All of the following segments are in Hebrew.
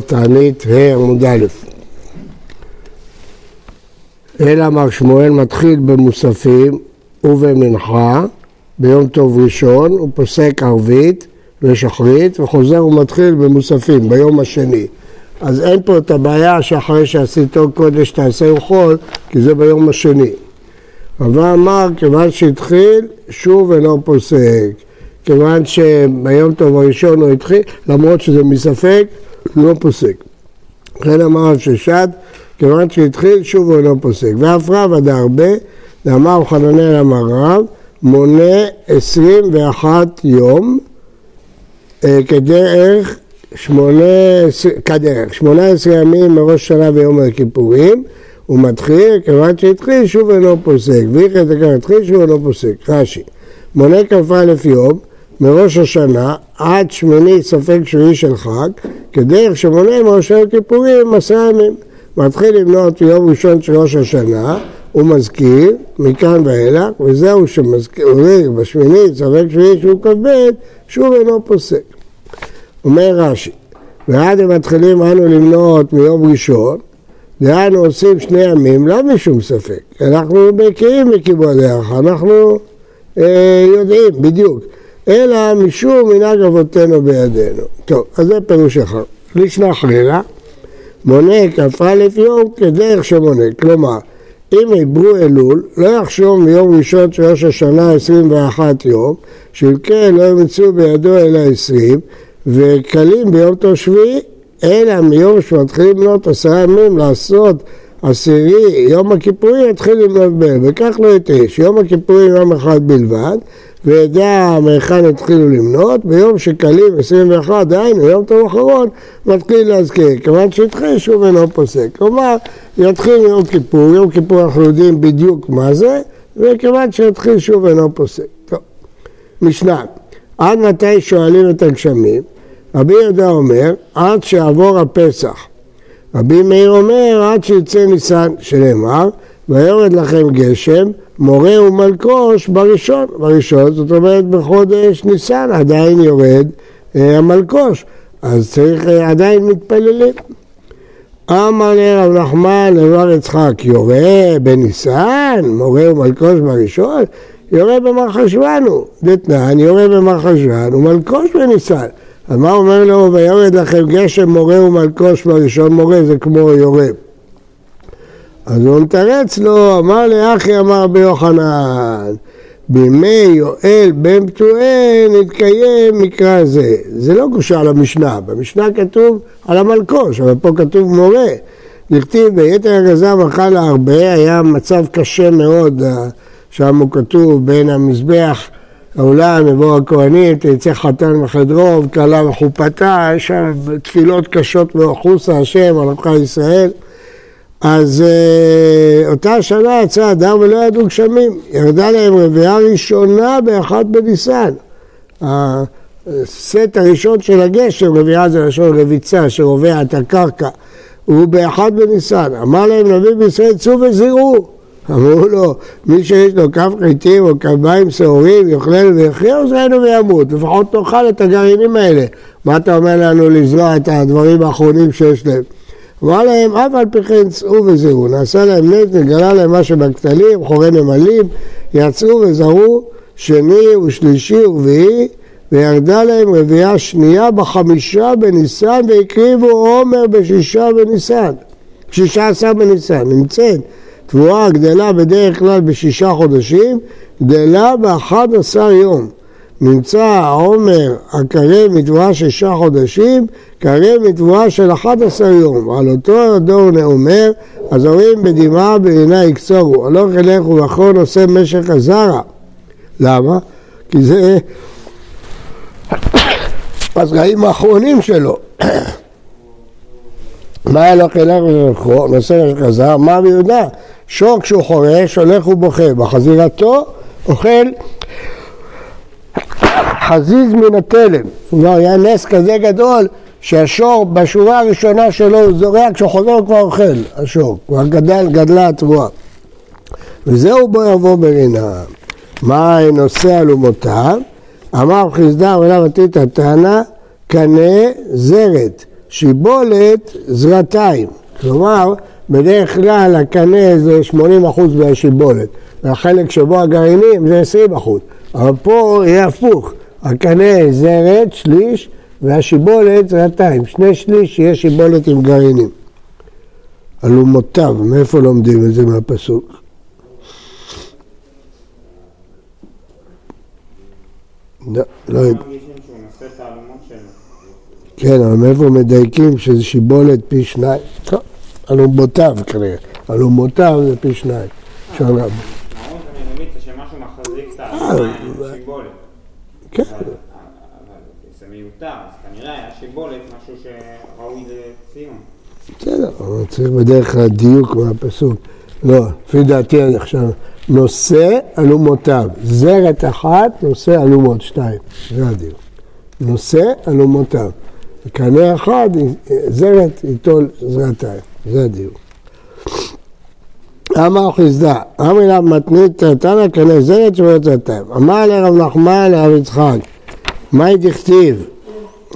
תענית ה' עמוד א'. אלא מר שמואל מתחיל במוספים ובמנחה ביום טוב ראשון, הוא פוסק ערבית ושחרית וחוזר ומתחיל במוספים ביום השני. אז אין פה את הבעיה שאחרי שעשיתו קודש תעשהו חול, כי זה ביום השני. אבל אמר, כיוון שהתחיל, שוב אינו פוסק. כיוון שביום טוב הראשון הוא התחיל, למרות שזה מספק, לא פוסק. לכן אמר רב ששת, כיוון שהתחיל, שוב הוא לא פוסק. ואף רב עד הרבה, ואמר חננאל אמר רב, מונה עשרים ואחת יום אה, כדרך שמונה, כדרך, שמונה עשרה ימים מראש שנה ויום הכיפורים, הוא מתחיל, כיוון שהתחיל, שוב אינו פוסק. ואיך את הכר התחיל, שוב אינו פוסק. רש"י, מונה כ"א יום, מראש השנה עד שמיני ספק שביעי של חג, כדרך שמונה מראש הכיפורים עשרה ימים. מתחיל למנות יום ראשון של ראש השנה, הוא מזכיר מכאן ואילך, וזהו שמזכיר בשמינית ספק שביעי שהוא כ"ב, שוב אינו פוסק. אומר רש"י, ועד הם מתחילים אנו למנות מיום ראשון, דהיינו עושים שני ימים, לא משום ספק, אנחנו בקיאים בכיבוד הירך, אנחנו אה, יודעים בדיוק. אלא משום מנהג אבותינו בידינו. טוב, אז זה פירוש אחד. לישנא חלילה, מונה כ"א יום כדרך שמונה. כלומר, אם עברו אלול, לא יחשוב מיום ראשון של ראש השנה 21 יום, שאם כן לא ימצאו בידו אלא 20, וקלים ביום טוב שביעי, אלא מיום שמתחילים למנות עשרה ימים לעשות עשירי, יום הכיפורים יתחיל בהם, וכך לא יתש, יום הכיפורים יום אחד בלבד, וידע מהיכן התחילו למנות, ביום שקלים 21, דהיינו יום טוב אחרון, מתחיל להזכיר, כיוון שהתחיל שוב אינו פוסק. כלומר, יתחיל יום כיפור, יום כיפור אנחנו יודעים בדיוק מה זה, וכיוון שהתחיל שוב אינו פוסק. טוב, משנה, עד מתי שואלים את הגשמים? רבי יהודה אומר, עד שיעבור הפסח. רבי מאיר אומר, עד שיצא ניסן, שנאמר, ויורד לכם גשם, מורה ומלקוש בראשון, בראשון זאת אומרת בחודש ניסן עדיין יורד אה, המלקוש, אז צריך, אה, עדיין מתפללים. אמר לי רב נחמן לבר יצחק, יורה בניסן, מורה ומלקוש בראשון, יורה במרחשוון דתנן, יורה במרחשוון ומלקוש בניסן. אז מה אומר לו, ויורד לכם גשם מורה ומלקוש בראשון, מורה זה כמו יורה. אז הוא מתרץ לו, אמר לי אחי אמר ביוחנן, בימי יואל בן פתואל נתקיים מקרא זה. זה לא על המשנה, במשנה כתוב על המלקוש, אבל פה כתוב מורה. נכתיב ביתר הגזם אכל הרבה, היה מצב קשה מאוד, שם הוא כתוב בין המזבח העולם, יבוא הכהנים, תצא חתן מחדרו, וכלה מחופתה, יש שם תפילות קשות מאוחוסה השם, על עמך ישראל. אז uh, אותה שנה יצא אדם ולא ידעו גשמים, ירדה להם רביעה ראשונה באחת בניסן. הסט הראשון של הגשם, רביעה זה לשון רביצה שרובע את הקרקע, הוא באחת בניסן. אמר להם נביא בישראל צאו וזירו. אמרו לו, מי שיש לו כף חיטים או קביים שעורים, יאכלנו ויחיו, זרענו וימות. לפחות תאכל את הגרעינים האלה. מה אתה אומר לנו לזרוע את הדברים האחרונים שיש להם? אמר להם, אף על פי כן צאו וזהו, נעשה להם נט, נגלה להם מה שבכתלים, חורי נמלים, יצאו וזרו שני ושלישי ורביעי, וירדה להם רביעייה שנייה בחמישה בניסן, והקריבו עומר בשישה בניסן, שישה עשר בניסן, נמצאת. תבואה גדלה בדרך כלל בשישה חודשים, גדלה באחד עשר יום. נמצא העומר הקרב מתבואה שישה חודשים, קרב מתבואה של אחד עשר יום. על אותו הדור נאמר, הזורים בדמעה בעיני יקצורו, הלוך ילך ובחון עושה משך הזרע. למה? כי זה הזרעים האחרונים שלו. מה הלוך ילך ובחון עושה משך הזרע? מה מיודע? שור כשהוא חורש הולך ובוכה, בחזירתו אוכל חזיז מן התלם. כלומר, היה נס כזה גדול שהשור בשורה הראשונה שלו הוא זורע, כשהוא חוזר הוא כבר אוכל, השור. כבר גדל, גדלה התבואה. וזהו בו יבוא ברינה. מה נושא אלומותיו? אמר חסדה עולה ותית התנא, קנה זרת, שיבולת זרתיים. כלומר, בדרך כלל הקנה זה 80% מהשיבולת, והחלק שבו הגרעינים זה 20%. אבל פה יהיה הפוך, הקנה זרת, שליש, והשיבולת זרתיים. שני שליש יהיה שיבולת עם גרעינים. אלומותיו, מאיפה לומדים את זה מהפסוק? לא, לא יודע. כן, אבל מאיפה מדייקים שזה שיבולת פי שניים? טוב, אלומותיו כנראה. אלומותיו זה פי שניים. שון רב. כן. זה מיותר, אז כנראה היה שיבולת, משהו שראוי לציון. בסדר, אבל צריך בדרך כלל דיוק מהפסוק. לא, לפי דעתי אני עכשיו נושא אלומותיו. זרת אחת, נושא אלומות שתיים. זה הדיוק. נושא אלומותיו. קנה אחד, זרת ייטול זרתיים. זה הדיוק. אמר חסדה, אמר לה מתנית תנא קנה זרת שבועות זרתיים. אמר לרב נחמן לרב יצחק, מהי דכתיב?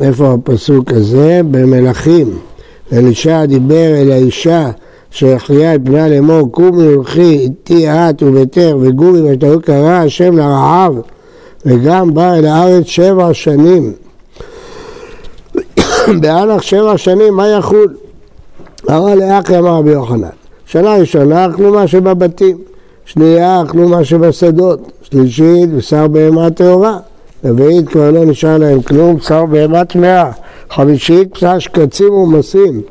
איפה הפסוק הזה? במלכים. אלישע דיבר אל האישה שהחיה את בנה לאמור קומי ולכי איתי את וביתך וגורי ותראו קרא השם לרעב וגם בא אל הארץ שבע שנים באנח שבע שנים מה יחול? אמר לאחי אמר רבי יוחנן שנה ראשונה אכלו מה שבבתים שנייה אכלו מה שבשדות שלישית בשר בהמה טהורה רביעית כבר לא נשאר להם כלום בשר בהמה טמאה חמישית בשר שקצים ומסים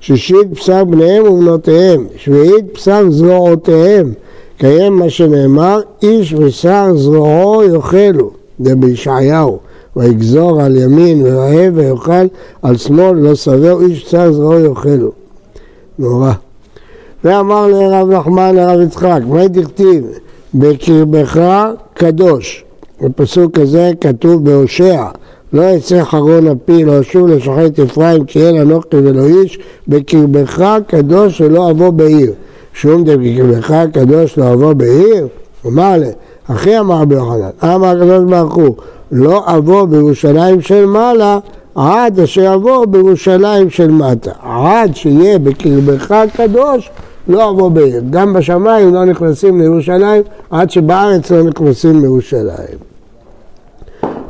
שישית בשר בניהם ובנותיהם, שביעית בשר זרועותיהם, קיים מה שנאמר, איש בשר זרועו יאכלו, זה בישעיהו, ויגזור על ימין ורעב ויאכל, על שמאל לא שבע, איש בשר זרועו יאכלו. נורא. ואמר לרב נחמן לרב יצחק, מה דכתיב? בקרבך קדוש. בפסוק הזה כתוב בהושע, לא יצא חרון הפיל לא שוב לשחט אפרים כי אין אנוכי ולא איש בקרבך קדוש ולא אבוא בעיר שום דם בקרבך קדוש לא אבוא בעיר? אמר לה, אחי אמר רבי יוחנן, אמר הקדוש ברוך הוא לא אבוא בירושלים של מעלה עד אשר אבוא בירושלים של מטה עד שיהיה בקרבך קדוש לא אבוא בעיר גם בשמיים לא נכנסים לירושלים עד שבארץ לא נכנסים לירושלים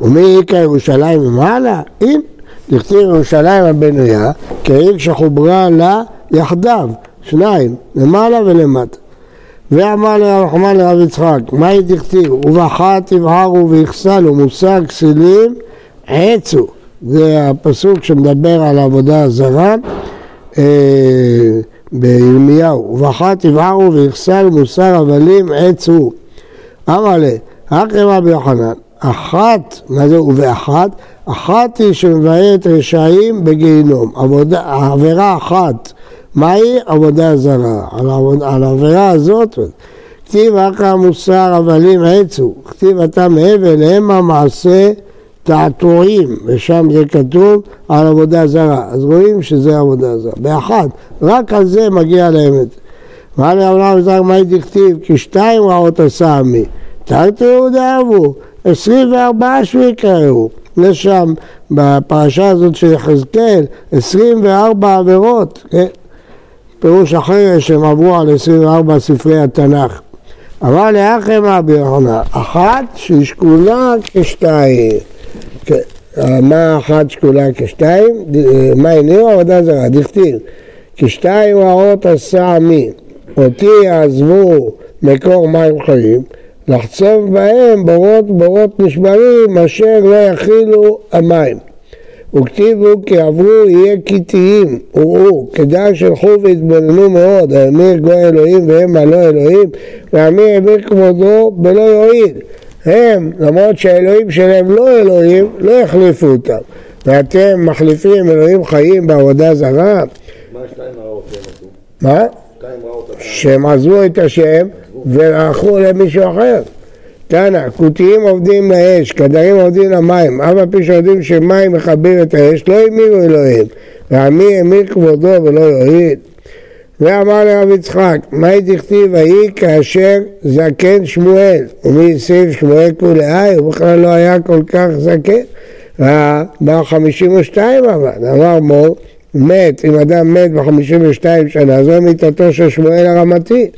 ומי איכה ירושלים ממעלה? אם דכתיב ירושלים הבנויה כעיר שחוברה לה יחדיו, שניים, למעלה ולמטה. ואמר לרב נחמן לרב יצחק, מהי דכתיב? ובאחת תבערו ויחסלו מושג כסילים עצו. זה הפסוק שמדבר על העבודה הזרה אה, בירמיהו. ובאחת תבערו ויחסלו מוסר הבלים עצו. אמר לה, הכי רבי יוחנן, אחת, מה זה ובאחת? אחת היא שמבארת רשעים בגיהינום, עבירה אחת, מהי עבודה זרה? על, העבוד, על העבירה הזאת, כתיב אחא מוסר הבלים עצו, כתיב אתה מהבל המה מעשה תעתועים, ושם זה כתוב על עבודה זרה, אז רואים שזה עבודה זרה, באחת, רק על זה מגיע להם את זה. ואמר לאברהם זר מהי דכתיב? כי שתיים רעות עשה עמי, תרתי יהודה אבו 24 שיקראו. יש שם בפרשה הזאת של יחזקאל 24 עבירות, כן? פירוש אחר שהם עברו על 24 ספרי התנ"ך. אבל לאחם רבי יוחנן, אחת שהיא שקולה כשתיים. מה אחת שקולה כשתיים? מה הניעו עבודה זרה? דכתיב כשתיים רעות עשה עמי, אותי יעזבו מקור מים חיים לחצוב בהם בורות בורות נשברים אשר לא יכילו המים. וכתיבו כי עברו יהיה כתיים, וראו, כדאי שילכו ויתבוננו מאוד, האמיר גוי אלוהים והם הלא אלוהים, והאמיר אמיר כבודו בלא יועיל. הם, למרות שהאלוהים שלהם לא אלוהים, לא יחליפו אותם. ואתם מחליפים אלוהים חיים בעבודה זרה? מה שתיים רעות שהם עשו? מה? שהם עזבו את השם והלכו למישהו אחר. תנא, כותיים עובדים לאש, קדרים עובדים למים, אף על פי שיודעים שמים מכבים את האש, לא המירו אלוהים, ועמי המיר כבודו ולא יועיל. ואמר לרב יצחק, מהי דכתיב ויהי כאשר זקן שמואל, ומי הוסיף שמואל כולי, הוא בכלל לא היה כל כך זקן, בא חמישים ושתיים אבל, אמר מור, מת, אם אדם מת ב-52 שנה, זו מיתתו של שמואל הרמתי.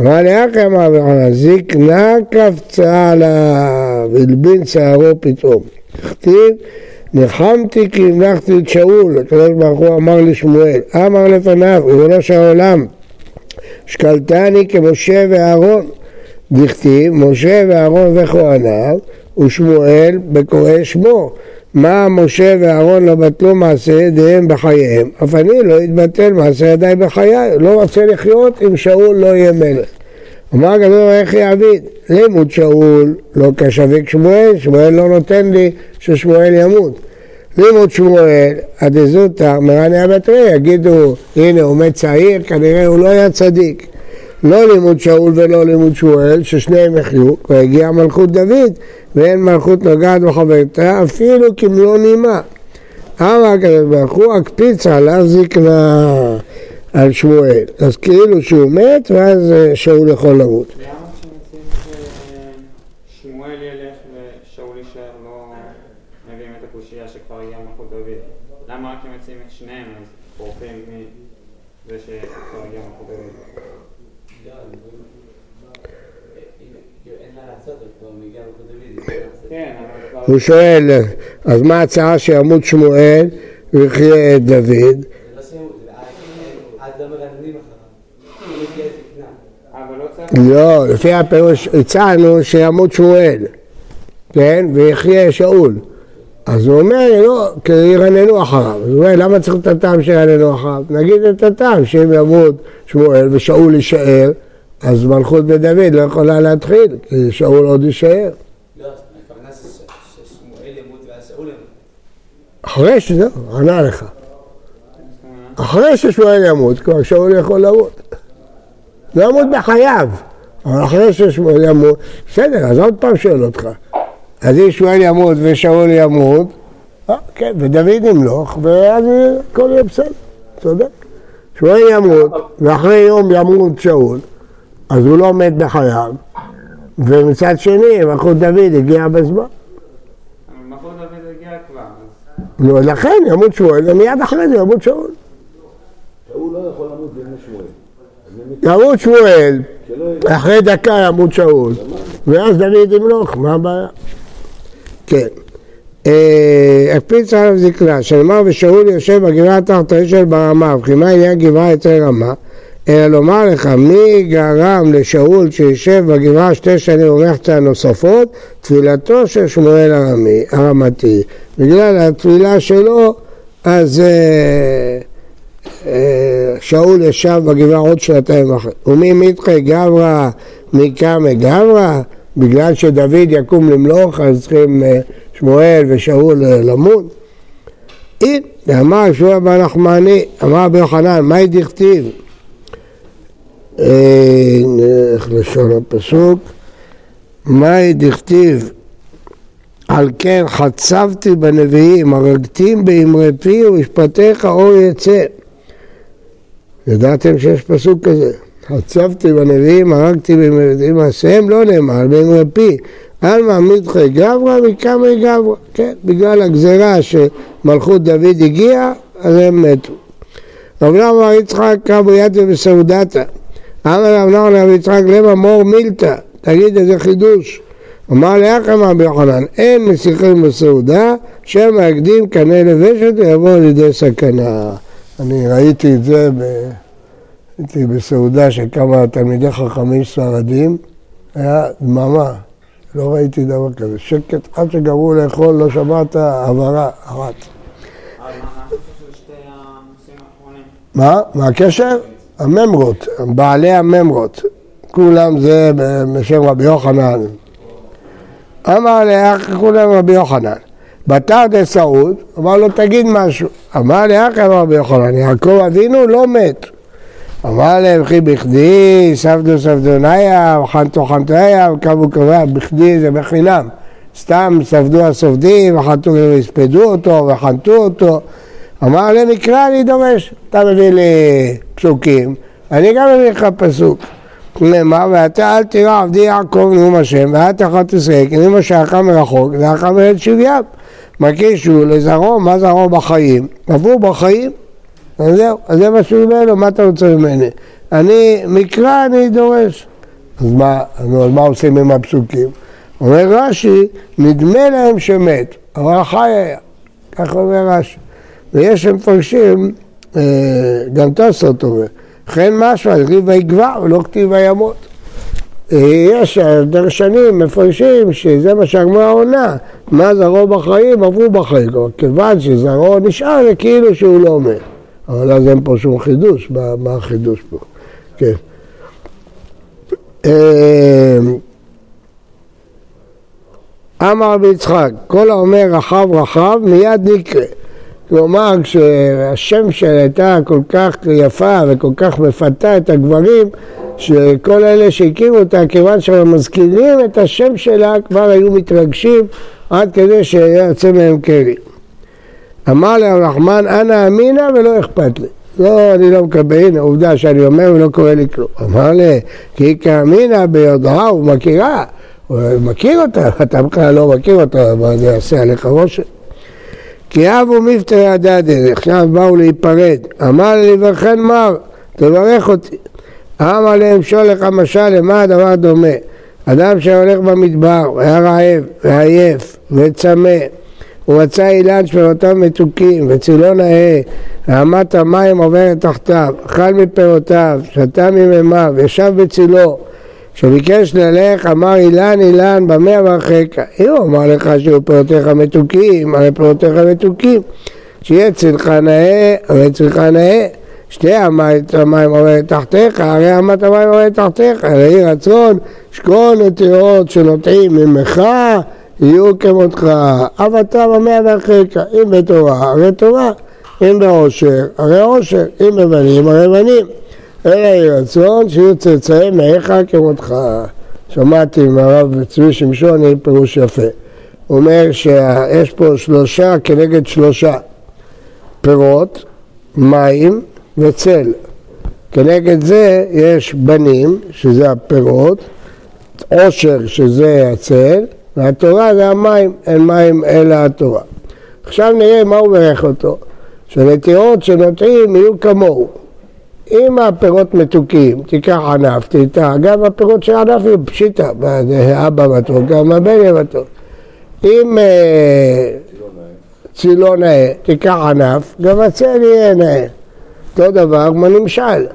אמר לאחי אמר זקנה קפצה עליו, הלבין שערו פתאום. הכתיב, ניחמתי כי המלכתי את שאול, הקדוש ברוך הוא אמר לשמואל, אמר לפניו, ריבונו של העולם, שקלתני כמשה ואהרון, דכתיב, משה ואהרון וכהניו, ושמואל בקורא שמו. מה משה ואהרון לא בטלו מעשה ידיהם בחייהם, אף אני לא אתבטל מעשה ידיי בחיי, לא רוצה לחיות אם שאול לא יהיה מלך. אמר הגדול איך יעביד? לימוד שאול לא כשווה שמואל, שמואל לא נותן לי ששמואל ימות. לימוד שמואל, הדזוטה, מרניה בתרי, יגידו, הנה הוא מת צעיר, כנראה הוא לא היה צדיק. לא לימוד שאול ולא לימוד שמואל, ששניהם יחיו, והגיעה מלכות דוד, ואין מלכות נוגעת בחברתה, אפילו כמלוא נימה. אמר הקדוש ברוך הוא, הקפיץ עליו זקנה על שמואל. אז כאילו שהוא מת, ואז אה, שאול יכול למות. יישאר לא. הוא שואל, אז מה ההצעה שימות שמואל ויחיה את דוד? לא לפי הפירוש הצענו שימות שמואל, כן? ויחיה שאול. אז הוא אומר, לא, כי ירננו אחריו. אז הוא אומר, למה צריך את הטעם שירננו אחריו? נגיד את הטעם, שאם ימות שמואל ושאול יישאר, אז מלכות בדוד לא יכולה להתחיל, כי שאול עוד יישאר. לא. אחרי שזהו, ענה לך. אחרי ששמואל ימות, כבר שאול יכול למות. לא ימות בחייו, אבל אחרי ששמואל ימות, בסדר, אז עוד פעם שואל אותך. אז אם שמואל ימות ושאול ימות, אה, כן, ודוד ימלוך, ואז הכל יהיה בסדר, צודק. שמואל ימות, ואחרי יום ימות שאול, אז הוא לא מת בחייו, ומצד שני, מלכות דוד הגיע בזמן. אבל מלכות דוד הגיע כבר. נו, לכן ימות שמואל, ומיד אחרי זה ימות שאול. הוא לא יכול למות בימי שמואל. ימות שמואל, אחרי דקה ימות שאול, ואז דוד ימלוך, מה הבעיה? כן. אה, הקפיץ עליו זקנה, שנאמר ושאול יושב בגבעה תחת אשל ברמה, וכי מה עניין גבעה יותר רמה? אלא לומר לך, מי גרם לשאול שישב בגבעה שתי שנים ומחצה נוספות? תפילתו של שמואל הרמתי. בגלל התפילה שלו, אז אה, שאול ישב בגבעה עוד שנתיים אחרי. ומי מתחי גברא מקמא גברא? בגלל שדוד יקום למלוך, אז צריכים אה, שמואל ושאול אה, למות? הנה, אמר שמואל בן נחמני, אמר רבי יוחנן, מהי דכתיב? אה, נלך לשון הפסוק, מהי דכתיב? על כן חצבתי בנביאים, הרגתים באמרי פי ומשפטיך אור יצא. ידעתם שיש פסוק כזה? חצבתי בנביאים, הרגתי באמרי מעשיהם, לא נאמר, באמרי פי. עלמא מידחי גברא מקמי גברא. כן, בגלל הגזרה שמלכות דוד הגיעה, אז הם מתו. רב נחמן בר יצחק קבריאטה בסעודתא. אמר רב נחמן רב יצחק למה מור מילתא, תגיד איזה חידוש. אמר לאח אמר רבי יוחנן, אין מסיחים בסעודה, שמא יקדים קנה לבשת ויבוא לידי סכנה. אני ראיתי את זה, ב... הייתי בסעודה של כמה תלמידי חכמים ספרדים, היה דממה, לא ראיתי דבר כזה, שקט עד שגמרו לאכול, לא שמעת הבהרה אחת. מה מה הקשר? הממרות, בעלי הממרות. כולם זה בשם רבי יוחנן. אמר לאח כולם רבי יוחנן. בתר דסעוד, אמר לו תגיד משהו. אמר אמר רבי יוחנן, יעקב אבינו לא מת. אמר להם וכי בכדי, סבדו סבדוניה, וחנתו חנתיה, וקבו קבע, בכדי זה בחינם. סתם ספדו הסופדים, וחנתו והספדו אותו, וחנתו אותו. אמר להם מקרא אני דורש, אתה מביא לי פסוקים, אני גם מביא לך פסוק. נאמר, ואתה אל תראה עבדי יעקב נאום השם, ואת אחת ישראל, כי נאום השעך מרחוק, ואחר מרד שוויים. מקישו לזרעו, מה זרעו בחיים? עברו בחיים, אז זהו, אז זה מה שהוא לו, מה אתה רוצה ממני? אני, מקרא אני דורש. אז מה, נו, אז מה עושים עם הפסוקים? אומר רש"י, נדמה להם שמת, אבל חי היה. כך אומר רש"י. ויש שמפרשים, אה, גם תוספות אומר, וכן משמע, כתיב ויגבר ולא כתיב וימות. יש דרשנים מפרשים שזה מה שהגמרא עונה, מה זרעו בחיים עברו כלומר כיוון שזרעו נשאר זה כאילו שהוא לא מת, אבל אז אין פה שום חידוש, מה, מה החידוש פה? כן. אה, אמר רבי יצחק, כל האומר רחב רחב מיד נקרא. כלומר, כשהשם שלה הייתה כל כך יפה וכל כך מפתה את הגברים, שכל אלה שהכירו אותה, כיוון שהם מזכירים את השם שלה, כבר היו מתרגשים עד כדי שיוצא מהם קרי. אמר להם רחמן, אנא אמינא ולא אכפת לי. לא, אני לא מקבל, הנה עובדה שאני אומר ולא קורה לי כלום. אמר לי, כי כאמינא ביודעה ומכירה, הוא מכיר אותה, אתה בכלל לא מכיר אותה, אבל זה יעשה עליך רושם. כי אבו מפטרי הדדן, עכשיו באו להיפרד. אמר לי, וכן מר, תברך אותי. אמר להם שולח המשל, למה הדבר דומה? אדם שהולך במדבר, והיה רעב, ועייף, וצמא, הוא מצא אילן שפירותיו מתוקים, וצילו נאה, ואמת המים עוברת תחתיו, אכל מפירותיו, שתה ממימיו, ישב בצילו, כשביקש ללך, אמר אילן אילן במה אברכך? אם הוא אמר לך שיהיו פירותיך מתוקים, הרי פירותיך מתוקים. שיהיה צלך נאה, הרי צלך נאה. שתי אמת המים עוברת תחתיך, הרי אמת המים עוברת תחתיך. יהי רצון, שכל נטיעות שנוטעים ממך יהיו כמותך. אב אתה במה אברכך? אם בתורה, הרי תורה. אם בעושר, הרי עושר. אם בבנים, הרי בנים. אלא יהי רצון שיהיו צאצאי מאיך כמותך. שמעתי מהרב צבי שמשון פירוש יפה. הוא אומר שיש פה שלושה כנגד שלושה. פירות, מים וצל. כנגד זה יש בנים, שזה הפירות, עושר, שזה הצל, והתורה זה המים, אין מים אלא התורה. עכשיו נראה מה הוא ברך אותו, שנטיעות שנוטעים יהיו כמוהו. אם הפירות מתוקים, תיקח ענף, תיטע, גם הפירות של ענף יהיו פשיטה, אבא מתוק, גם הבן יהיה מתוק. אם אה, צילו נאה, תיקח ענף, גם הצל יהיה נאה. אותו דבר כמו נמשל.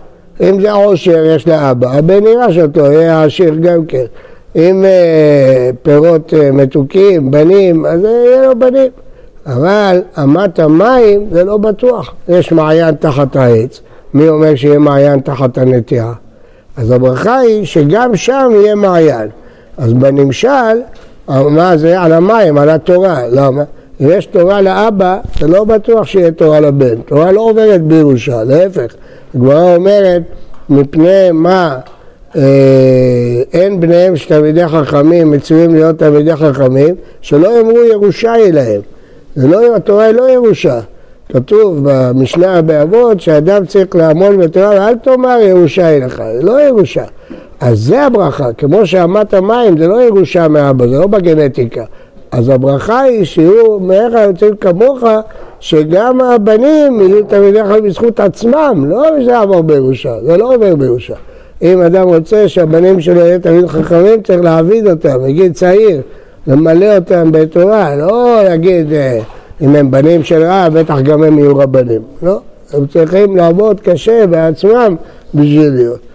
אם זה עושר יש לאבא, הבן יירש אותו, יהיה עשיר גם כן. אם אה, פירות אה, מתוקים, בנים, אז יהיה לו בנים. אבל אמת המים זה לא בטוח. יש מעיין תחת העץ, מי אומר שיהיה מעיין תחת הנטיעה? אז הברכה היא שגם שם יהיה מעיין. אז בנמשל, מה זה? על המים, על התורה. למה? אם יש תורה לאבא, זה לא בטוח שיהיה תורה לבן. תורה לא עוברת בירושה, להפך. הגמרא אומרת, מפני מה אה, אין בניהם של תלמידי חכמים מצויים להיות תלמידי חכמים, שלא יאמרו ירושה היא להם. לא, התורה היא לא ירושה. כתוב במשנה באבות שאדם צריך לעמוד בתורה ואל תאמר ירושה היא לך, זה לא ירושה. אז זה הברכה, כמו שאמת המים זה לא ירושה מאבא, זה לא בגנטיקה. אז הברכה היא שיהיו מאיך היוצאים כמוך, שגם הבנים יהיו תלמידי חיים בזכות עצמם, לא שזה יעבור בירושה, זה לא עובר בירושה. אם אדם רוצה שהבנים שלו יהיו תלמיד חכמים, צריך להעביד אותם מגיל צעיר, למלא אותם בתורה, לא להגיד אה, אם הם בנים של רע, בטח גם הם יהיו רבנים. לא, הם צריכים לעבוד קשה בעצמם בשביל להיות.